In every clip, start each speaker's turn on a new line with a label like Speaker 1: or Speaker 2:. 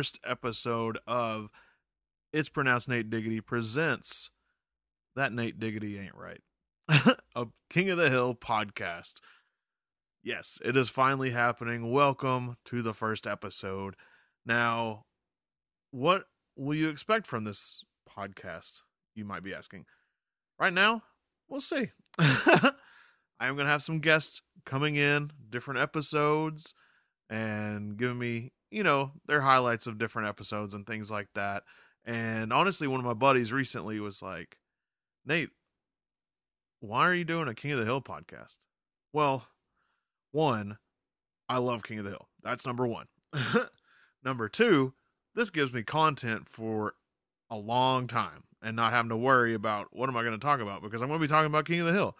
Speaker 1: First episode of It's Pronounced Nate Diggity Presents That Nate Diggity Ain't Right, a King of the Hill podcast. Yes, it is finally happening. Welcome to the first episode. Now, what will you expect from this podcast? You might be asking. Right now, we'll see. I am going to have some guests coming in, different episodes and giving me, you know, their highlights of different episodes and things like that. And honestly, one of my buddies recently was like, Nate, why are you doing a King of the Hill podcast? Well, one, I love King of the Hill. That's number one. number two, this gives me content for a long time and not having to worry about what am I going to talk about because I'm going to be talking about King of the Hill,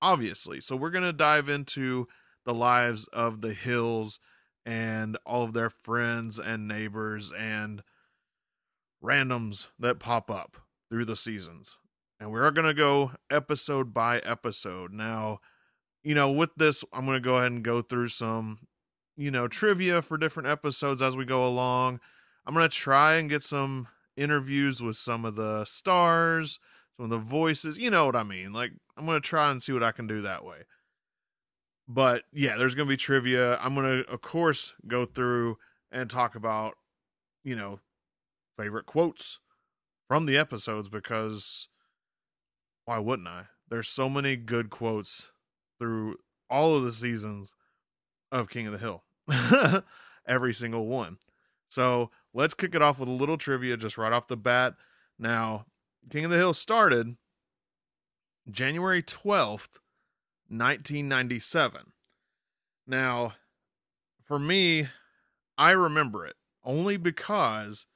Speaker 1: obviously. So we're going to dive into the lives of the Hills and all of their friends and neighbors and randoms that pop up through the seasons. And we're going to go episode by episode. Now, you know, with this, I'm going to go ahead and go through some, you know, trivia for different episodes as we go along. I'm going to try and get some interviews with some of the stars, some of the voices. You know what I mean? Like, I'm going to try and see what I can do that way but yeah, there's going to be trivia. I'm going to, of course, go through and talk about, you know, favorite quotes from the episodes because why wouldn't I? There's so many good quotes through all of the seasons of King of the Hill, every single one. So let's kick it off with a little trivia just right off the bat. Now, King of the Hill started January 12th, 1997. Now, for me, I remember it only because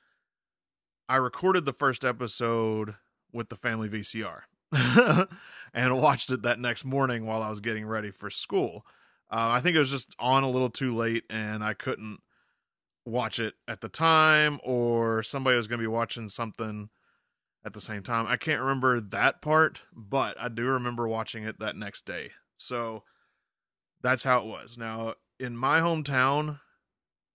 Speaker 1: I recorded the first episode with the family VCR and watched it that next morning while I was getting ready for school. Uh, I think it was just on a little too late and I couldn't watch it at the time, or somebody was going to be watching something at the same time. I can't remember that part, but I do remember watching it that next day. So that's how it was. Now, in my hometown,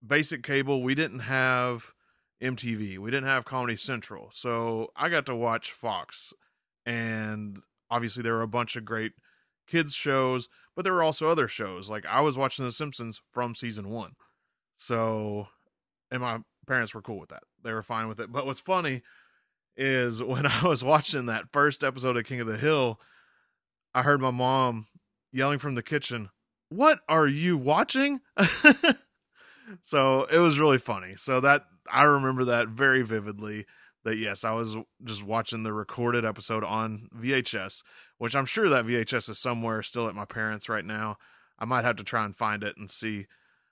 Speaker 1: basic cable, we didn't have MTV. We didn't have Comedy Central. So I got to watch Fox. And obviously, there were a bunch of great kids' shows, but there were also other shows. Like I was watching The Simpsons from season one. So, and my parents were cool with that. They were fine with it. But what's funny is when I was watching that first episode of King of the Hill, I heard my mom yelling from the kitchen, What are you watching? so it was really funny. So that I remember that very vividly. That yes, I was just watching the recorded episode on VHS, which I'm sure that VHS is somewhere still at my parents' right now. I might have to try and find it and see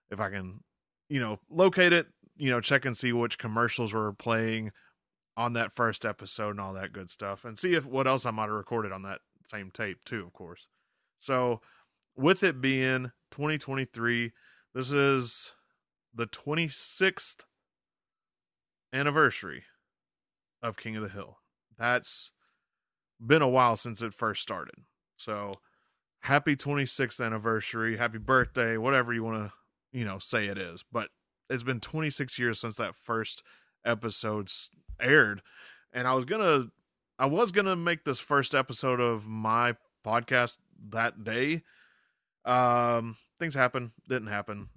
Speaker 1: if I can, you know, locate it, you know, check and see which commercials were playing on that first episode and all that good stuff and see if what else I might have recorded on that same tape too, of course. So, with it being 2023, this is the 26th anniversary of King of the Hill. That's been a while since it first started. So, happy 26th anniversary, happy birthday, whatever you want to, you know, say it is. But it's been 26 years since that first episode aired. And I was going to I was going to make this first episode of my podcast that day. Um, things happen, didn't happen.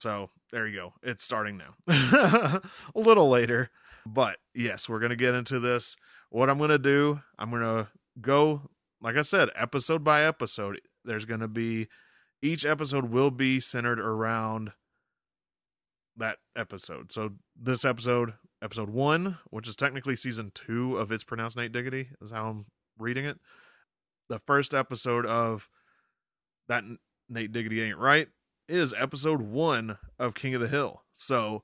Speaker 1: So there you go. It's starting now. a little later. But yes, we're going to get into this. What I'm going to do, I'm going to go, like I said, episode by episode. There's going to be, each episode will be centered around that episode. So this episode, episode one, which is technically season two of It's Pronounced Nate Diggity, is how I'm reading it the first episode of that Nate Diggity ain't right is episode one of King of the Hill. So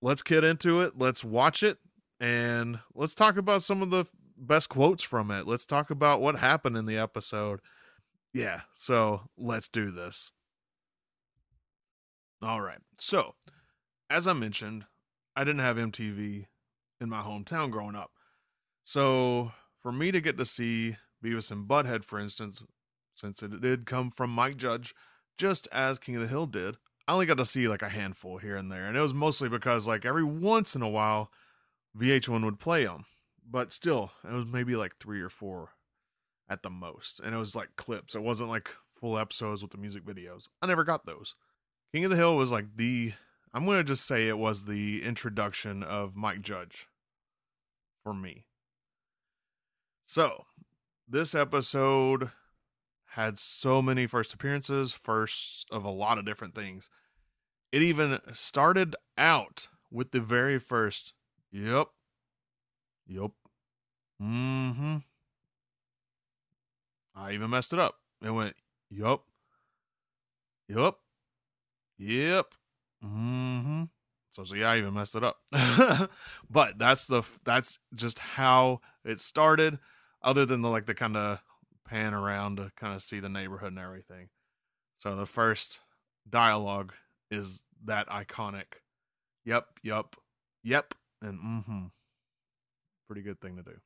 Speaker 1: let's get into it. Let's watch it and let's talk about some of the best quotes from it. Let's talk about what happened in the episode. Yeah, so let's do this. All right. So, as I mentioned, I didn't have MTV in my hometown growing up. So, for me to get to see Beavis and Butthead, for instance, since it did come from Mike Judge, just as King of the Hill did, I only got to see like a handful here and there, and it was mostly because like every once in a while, VH1 would play them, but still, it was maybe like three or four at the most, and it was like clips. It wasn't like full episodes with the music videos. I never got those. King of the Hill was like the I'm gonna just say it was the introduction of Mike Judge for me. So this episode had so many first appearances, firsts of a lot of different things. It even started out with the very first, yep, yep, mm hmm. I even messed it up. It went, yep, yep, yep, mm hmm. So, so yeah, I even messed it up. but that's the that's just how it started. Other than the like the kind of pan around to kind of see the neighborhood and everything. So the first dialogue is that iconic. Yep, yep, yep, and mm-hmm. Pretty good thing to do.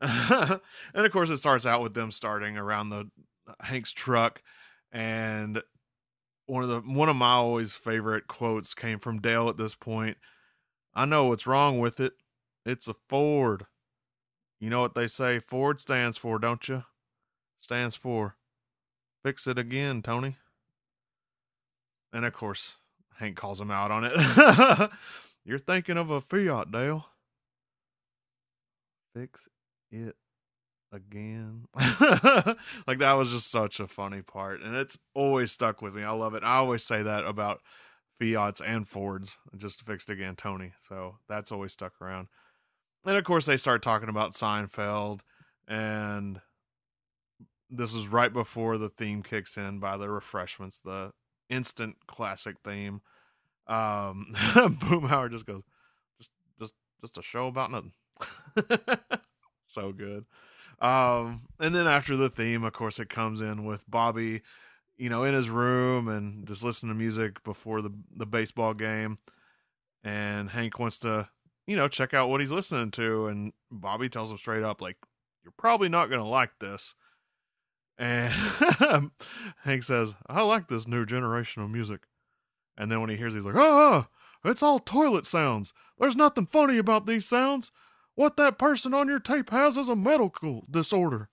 Speaker 1: and of course, it starts out with them starting around the Hank's truck, and one of the one of my always favorite quotes came from Dale at this point. I know what's wrong with it. It's a Ford. You know what they say Ford stands for, don't you? stands for Fix It Again, Tony. And of course, Hank calls him out on it. You're thinking of a Fiat, Dale. Fix it again. like that was just such a funny part. And it's always stuck with me. I love it. I always say that about Fiats and Fords. Just fixed again, Tony. So that's always stuck around. And of course, they start talking about Seinfeld and this is right before the theme kicks in by the refreshments, the instant classic theme. Um, Boomhauer just goes, just, just, just a show about nothing. so good. Um, and then after the theme, of course, it comes in with Bobby, you know, in his room and just listening to music before the the baseball game. And Hank wants to, you know, check out what he's listening to, and Bobby tells him straight up, like, "You're probably not gonna like this." And Hank says, I like this new generation of music. And then when he hears, it, he's like, oh, oh, it's all toilet sounds. There's nothing funny about these sounds. What that person on your tape has is a medical disorder.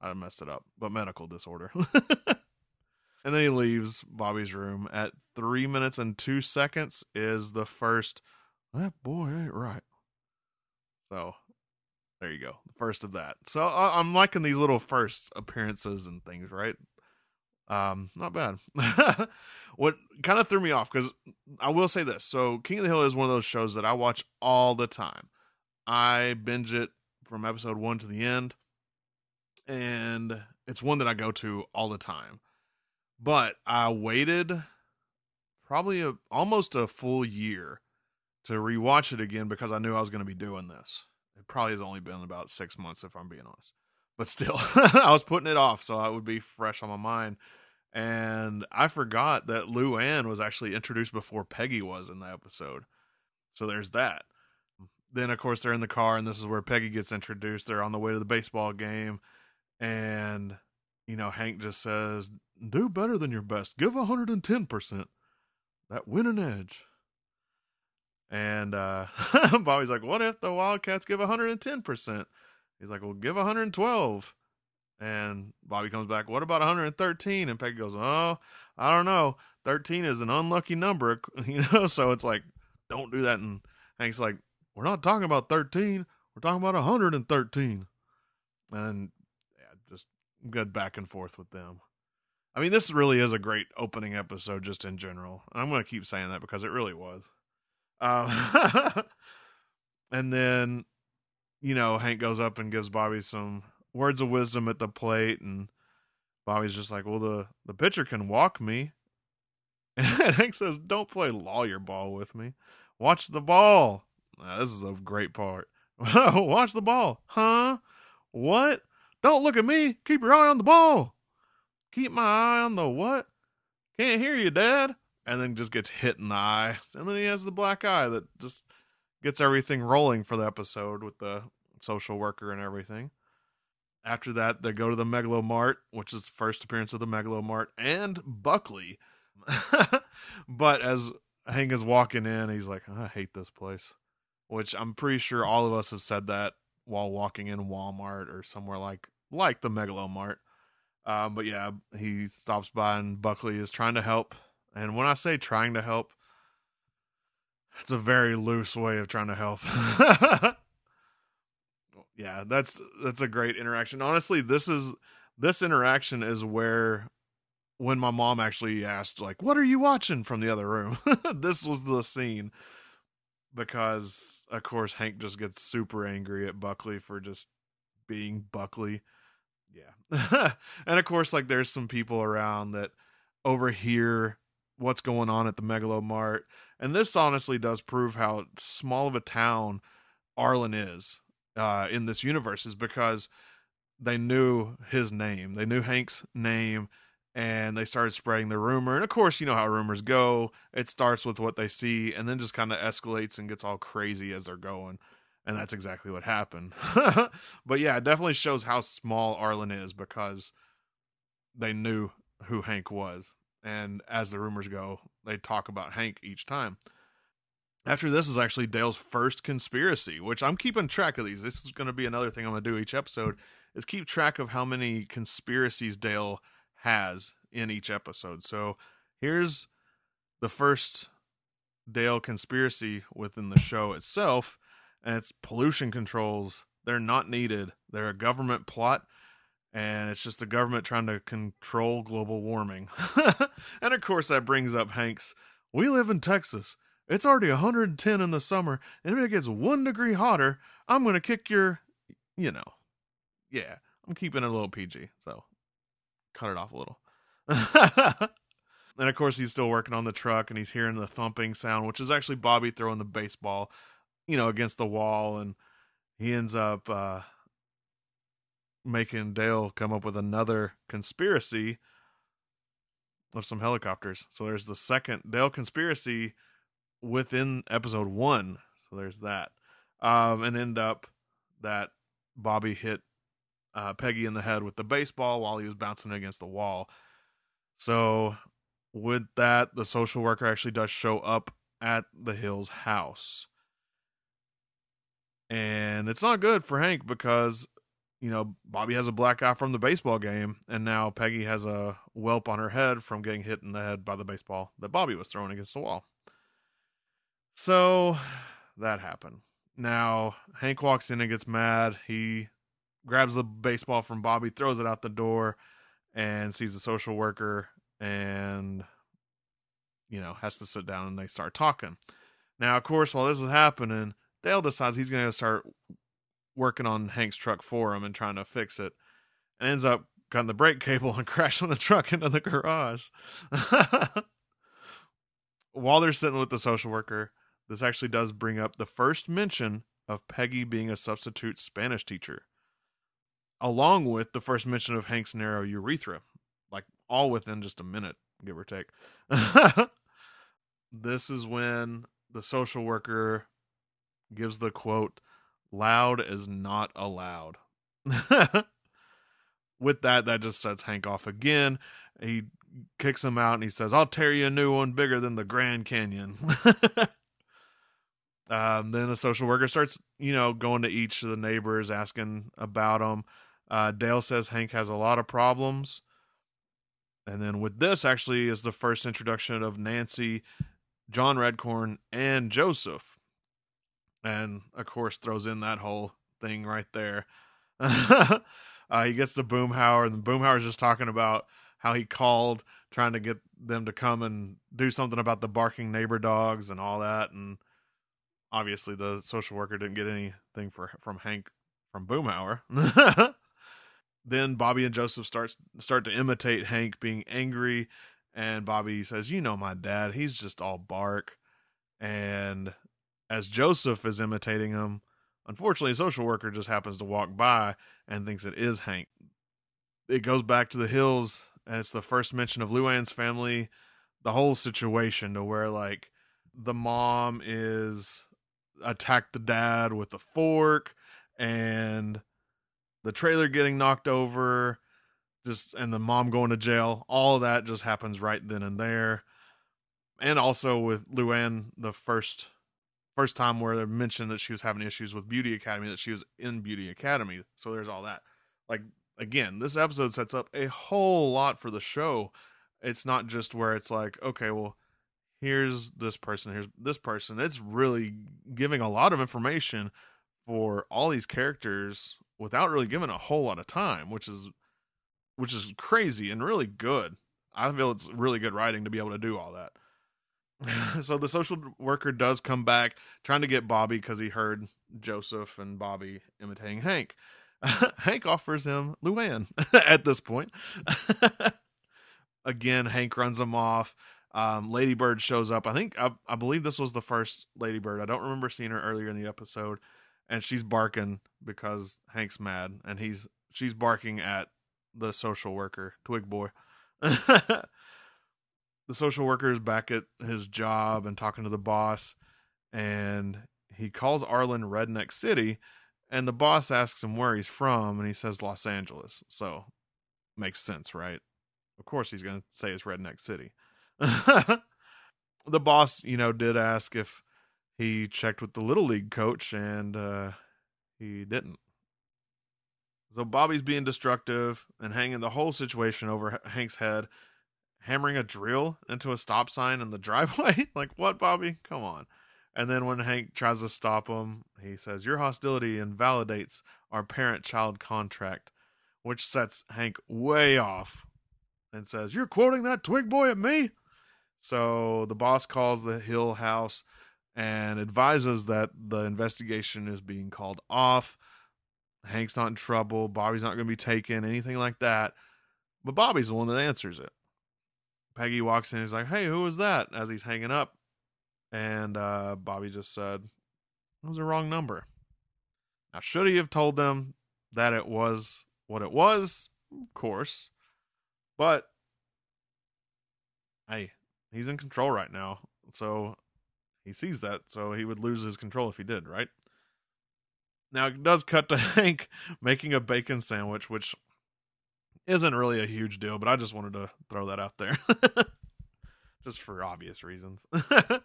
Speaker 1: I messed it up, but medical disorder. and then he leaves Bobby's room at three minutes and two seconds is the first, that boy ain't right. So there you go. The first of that. So I, I'm liking these little first appearances and things, right? Um, not bad. what kind of threw me off because I will say this. So King of the Hill is one of those shows that I watch all the time. I binge it from episode one to the end, and it's one that I go to all the time. But I waited probably a, almost a full year to rewatch it again because I knew I was going to be doing this. It probably has only been about six months, if I'm being honest. But still, I was putting it off so I would be fresh on my mind. And I forgot that Luann was actually introduced before Peggy was in the episode. So there's that. Then, of course, they're in the car, and this is where Peggy gets introduced. They're on the way to the baseball game. And, you know, Hank just says, Do better than your best. Give 110%. That winning edge. And uh, Bobby's like, "What if the Wildcats give 110 percent?" He's like, "Well, give 112." And Bobby comes back, "What about 113?" And Peggy goes, "Oh, I don't know. 13 is an unlucky number, you know." So it's like, "Don't do that." And Hank's like, "We're not talking about 13. We're talking about 113." And yeah, just good back and forth with them. I mean, this really is a great opening episode just in general. I'm going to keep saying that because it really was. Um, and then, you know, Hank goes up and gives Bobby some words of wisdom at the plate, and Bobby's just like, "Well, the the pitcher can walk me." And Hank says, "Don't play lawyer ball with me. Watch the ball." Now, this is a great part. Watch the ball, huh? What? Don't look at me. Keep your eye on the ball. Keep my eye on the what? Can't hear you, Dad and then just gets hit in the eye. And then he has the black eye that just gets everything rolling for the episode with the social worker and everything. After that, they go to the Megalomart, which is the first appearance of the Megalomart and Buckley. but as Hank is walking in, he's like, I hate this place. Which I'm pretty sure all of us have said that while walking in Walmart or somewhere like like the Megalo Mart. Um, but yeah, he stops by and Buckley is trying to help. And when I say trying to help, it's a very loose way of trying to help. yeah, that's that's a great interaction. Honestly, this is this interaction is where when my mom actually asked like, "What are you watching?" from the other room. this was the scene because of course Hank just gets super angry at Buckley for just being Buckley. Yeah. and of course like there's some people around that overhear what's going on at the Megalo Mart. And this honestly does prove how small of a town Arlen is uh, in this universe, is because they knew his name. They knew Hank's name and they started spreading the rumor. And of course, you know how rumors go. It starts with what they see and then just kind of escalates and gets all crazy as they're going. And that's exactly what happened. but yeah, it definitely shows how small Arlen is because they knew who Hank was and as the rumors go, they talk about Hank each time. After this is actually Dale's first conspiracy, which I'm keeping track of these. This is going to be another thing I'm going to do each episode is keep track of how many conspiracies Dale has in each episode. So here's the first Dale conspiracy within the show itself, and it's pollution controls. They're not needed. They're a government plot and it's just the government trying to control global warming. and of course, that brings up Hanks. We live in Texas. It's already 110 in the summer, and if it gets one degree hotter, I'm going to kick your, you know. Yeah, I'm keeping it a little PG, so cut it off a little. and of course, he's still working on the truck, and he's hearing the thumping sound, which is actually Bobby throwing the baseball, you know, against the wall, and he ends up uh, making Dale come up with another conspiracy of some helicopters. So there's the second Dale conspiracy within episode one. So there's that. Um, and end up that Bobby hit uh, Peggy in the head with the baseball while he was bouncing against the wall. So with that, the social worker actually does show up at the Hills house. And it's not good for Hank because you know, Bobby has a black eye from the baseball game, and now Peggy has a whelp on her head from getting hit in the head by the baseball that Bobby was throwing against the wall. So that happened. Now, Hank walks in and gets mad. He grabs the baseball from Bobby, throws it out the door, and sees the social worker and, you know, has to sit down and they start talking. Now, of course, while this is happening, Dale decides he's going to start working on Hank's truck for him and trying to fix it, and ends up cutting the brake cable and crashing the truck into the garage. While they're sitting with the social worker, this actually does bring up the first mention of Peggy being a substitute Spanish teacher, along with the first mention of Hank's narrow urethra, like all within just a minute, give or take. this is when the social worker gives the quote Loud is not allowed. With that, that just sets Hank off again. He kicks him out and he says, I'll tear you a new one bigger than the Grand Canyon. um, then the social worker starts, you know, going to each of the neighbors, asking about them. Uh, Dale says Hank has a lot of problems. And then with this, actually, is the first introduction of Nancy, John Redcorn, and Joseph and of course throws in that whole thing right there. uh, he gets the Boomhauer, and the Boomhauer's just talking about how he called, trying to get them to come and do something about the barking neighbor dogs and all that. And obviously, the social worker didn't get anything for from Hank from Boomhauer. then Bobby and Joseph starts start to imitate Hank being angry, and Bobby says, "You know my dad; he's just all bark." And as Joseph is imitating him, unfortunately, a social worker just happens to walk by and thinks it is Hank. It goes back to the hills, and it's the first mention of Luann's family, the whole situation to where like the mom is attacked the dad with a fork and the trailer getting knocked over just and the mom going to jail all that just happens right then and there and also with Luann the first first time where they mentioned that she was having issues with Beauty Academy, that she was in Beauty Academy. So there's all that. Like again, this episode sets up a whole lot for the show. It's not just where it's like, okay, well, here's this person, here's this person. It's really giving a lot of information for all these characters without really giving a whole lot of time, which is which is crazy and really good. I feel it's really good writing to be able to do all that. so the social worker does come back trying to get Bobby because he heard Joseph and Bobby imitating Hank. Hank offers him Luann at this point. Again, Hank runs him off. Um, Ladybird shows up. I think I, I believe this was the first Ladybird. I don't remember seeing her earlier in the episode, and she's barking because Hank's mad, and he's she's barking at the social worker, Twig Boy the social worker is back at his job and talking to the boss, and he calls Arlen Redneck City, and the boss asks him where he's from, and he says Los Angeles. So makes sense, right? Of course, he's to say it's Redneck City. the boss, you know, did ask if he checked with the little league coach, and uh, he didn't. So Bobby's being destructive and hanging the whole situation over Hank's head hammering a drill into a stop sign in the driveway. like, what, Bobby? Come on. And then when Hank tries to stop him, he says, Your hostility invalidates our parent child contract, which sets Hank way off and says, You're quoting that twig boy at me? So the boss calls the Hill House and advises that the investigation is being called off. Hank's not in trouble. Bobby's not going to be taken, anything like that. But Bobby's the one that answers it. Peggy walks in he's like, Hey, who was that? As he's hanging up. And uh, Bobby just said, It was a wrong number. Now, should he have told them that it was what it was? Of course. But, hey, he's in control right now. So he sees that. So he would lose his control if he did, right? Now, it does cut to Hank making a bacon sandwich, which isn't really a huge deal, but I just wanted to throw that out there. just for obvious reasons.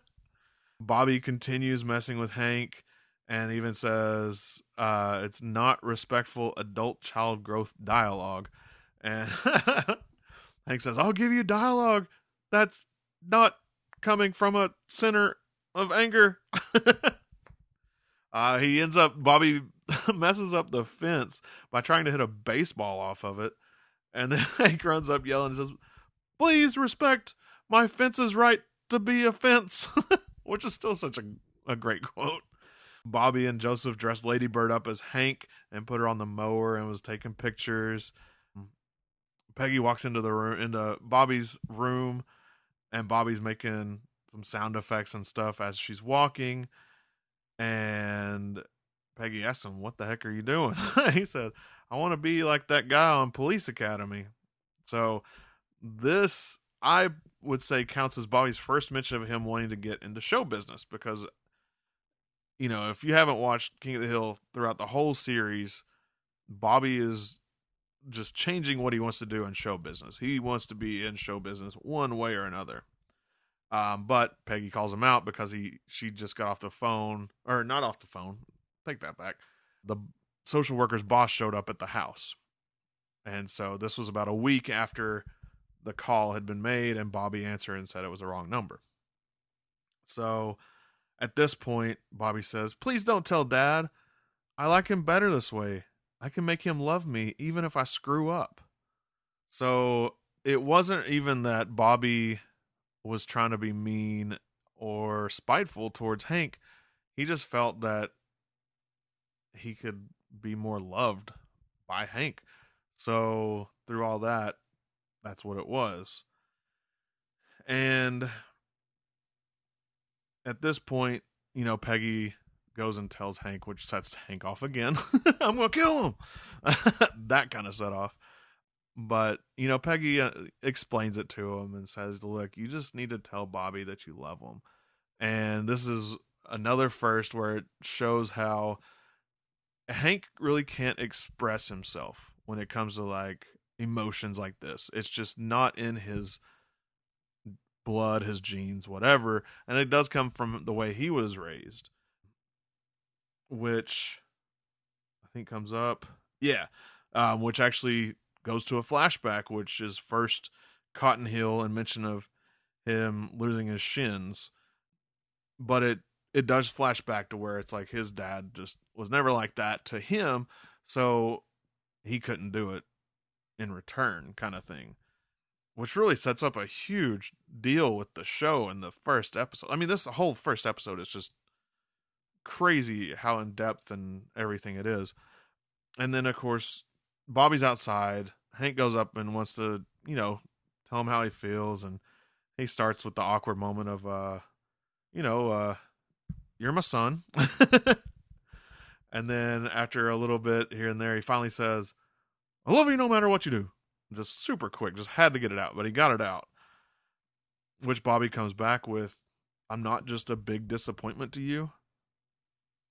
Speaker 1: Bobby continues messing with Hank and even says uh, it's not respectful adult child growth dialogue. And Hank says, I'll give you dialogue that's not coming from a center of anger. uh, he ends up, Bobby messes up the fence by trying to hit a baseball off of it. And then Hank runs up yelling and says, Please respect my fence's right to be a fence, which is still such a, a great quote. Bobby and Joseph dressed Ladybird up as Hank and put her on the mower and was taking pictures. Peggy walks into the room into Bobby's room and Bobby's making some sound effects and stuff as she's walking and Peggy asks him, "What the heck are you doing?" he said, I want to be like that guy on Police Academy. So this I would say counts as Bobby's first mention of him wanting to get into show business because you know, if you haven't watched King of the Hill throughout the whole series, Bobby is just changing what he wants to do in show business. He wants to be in show business one way or another. Um, but Peggy calls him out because he she just got off the phone or not off the phone. Take that back. The social worker's boss showed up at the house. And so this was about a week after the call had been made, and Bobby answered and said it was the wrong number. So at this point, Bobby says, Please don't tell dad. I like him better this way. I can make him love me even if I screw up. So it wasn't even that Bobby was trying to be mean or spiteful towards Hank. He just felt that he could be more loved by Hank. So through all that, that's what it was. And at this point, you know, Peggy goes and tells Hank, which sets Hank off again. I'm going to kill him. that kind of set off. But, you know, Peggy uh, explains it to him and says, Look, you just need to tell Bobby that you love him. And this is another first where it shows how Hank really can't express himself when it comes to like emotions like this. It's just not in his blood, his genes, whatever. And it does come from the way he was raised, which I think comes up. Yeah. Um, which actually goes to a flashback, which is first Cotton Hill and mention of him losing his shins. But it it does flash back to where it's like his dad just was never like that to him, so he couldn't do it in return, kind of thing. Which really sets up a huge deal with the show in the first episode. I mean, this whole first episode is just crazy how in depth and everything it is. And then, of course, Bobby's outside. Hank goes up and wants to, you know, tell him how he feels. And he starts with the awkward moment of, uh, you know, uh, you're my son. and then after a little bit here and there, he finally says, I love you no matter what you do. Just super quick, just had to get it out, but he got it out. Which Bobby comes back with, I'm not just a big disappointment to you.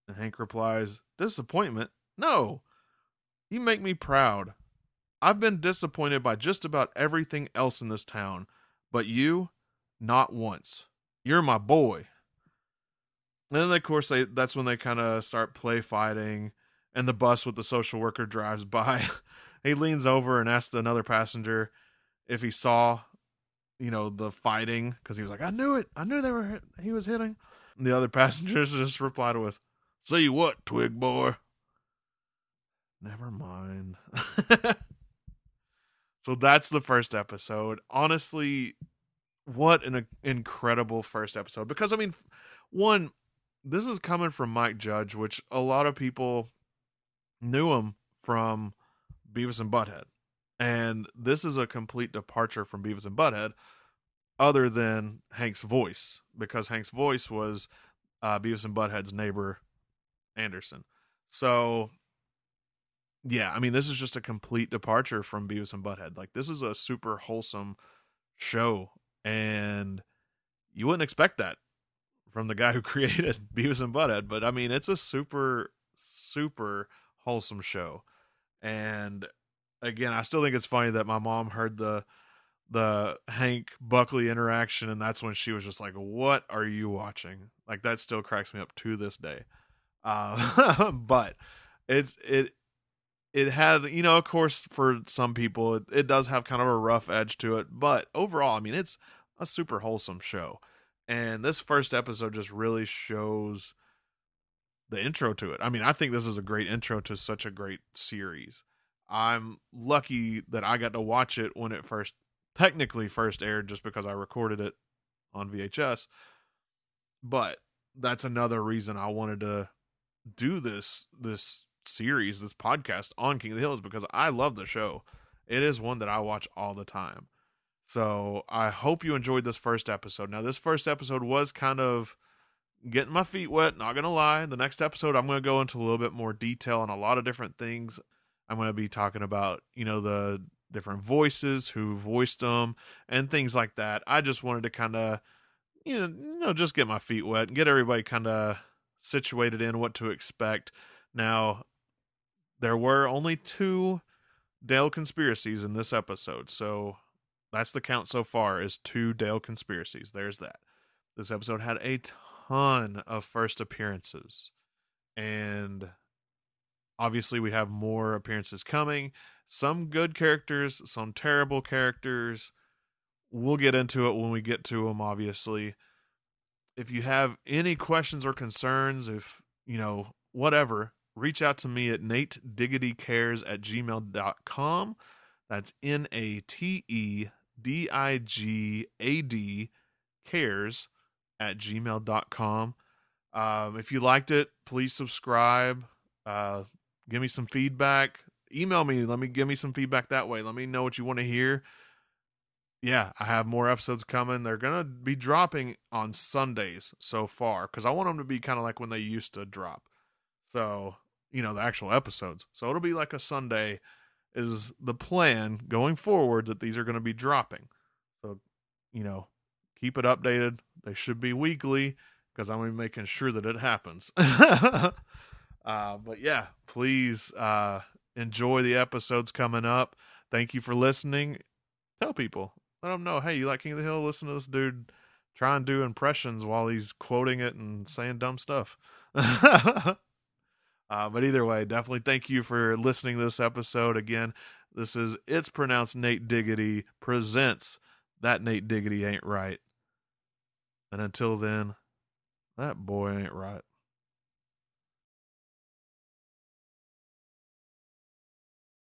Speaker 1: And Hank replies, Disappointment? No. You make me proud. I've been disappointed by just about everything else in this town, but you, not once. You're my boy. And then, of course, they that's when they kind of start play fighting, and the bus with the social worker drives by. he leans over and asks another passenger if he saw, you know, the fighting because he was like, "I knew it. I knew they were. He was hitting." And the other passengers just replied with, "See what, twig boy." Never mind. so that's the first episode. Honestly, what an incredible first episode. Because I mean, one this is coming from Mike Judge, which a lot of people knew him from Beavis and Butthead. And this is a complete departure from Beavis and Butthead, other than Hank's voice, because Hank's voice was uh, Beavis and Butthead's neighbor, Anderson. So, yeah, I mean, this is just a complete departure from Beavis and Butthead. Like, this is a super wholesome show, and you wouldn't expect that from the guy who created Beavis and Butthead. But I mean, it's a super, super wholesome show. And again, I still think it's funny that my mom heard the the Hank Buckley interaction, and that's when she was just like, "What are you watching?" Like that still cracks me up to this day. Uh, but it's it it had you know of course for some people it, it does have kind of a rough edge to it but overall i mean it's a super wholesome show and this first episode just really shows the intro to it. I mean, I think this is a great intro to such a great series. I'm lucky that I got to watch it when it first technically first aired just because I recorded it on VHS. But that's another reason I wanted to do this this series, this podcast on King of the Hills because I love the show. It is one that I watch all the time. So I hope you enjoyed this first episode. Now, this first episode was kind of getting my feet wet, not going to lie. The next episode, I'm going to go into a little bit more detail on a lot of different things. I'm going to be talking about, you know, the different voices, who voiced them, and things like that. I just wanted to kind of, you know, you know, just get my feet wet and get everybody kind of situated in what to expect. Now, there were only two Dale conspiracies in this episode, so that's the count so far is two Dale conspiracies. There's that. This episode had a ton of first appearances. And obviously we have more appearances coming. Some good characters, some terrible characters. We'll get into it when we get to them, obviously. If you have any questions or concerns, if, you know, whatever, reach out to me at natediggitycares at gmail.com. That's N A T E D I G A D cares at gmail.com. Um, if you liked it, please subscribe. Uh, give me some feedback. Email me. Let me give me some feedback that way. Let me know what you want to hear. Yeah, I have more episodes coming. They're to be dropping on Sundays so far because I want them to be kind of like when they used to drop. So, you know, the actual episodes. So it'll be like a Sunday is the plan going forward that these are going to be dropping. So, you know, keep it updated. They should be weekly because I'm going to be making sure that it happens. uh, but yeah, please uh, enjoy the episodes coming up. Thank you for listening. Tell people. let them know, hey, you like King of the Hill? Listen to this dude try and do impressions while he's quoting it and saying dumb stuff. uh, but either way, definitely thank you for listening to this episode. Again, this is It's Pronounced Nate Diggity presents That Nate Diggity Ain't Right. And until then, that boy ain't right.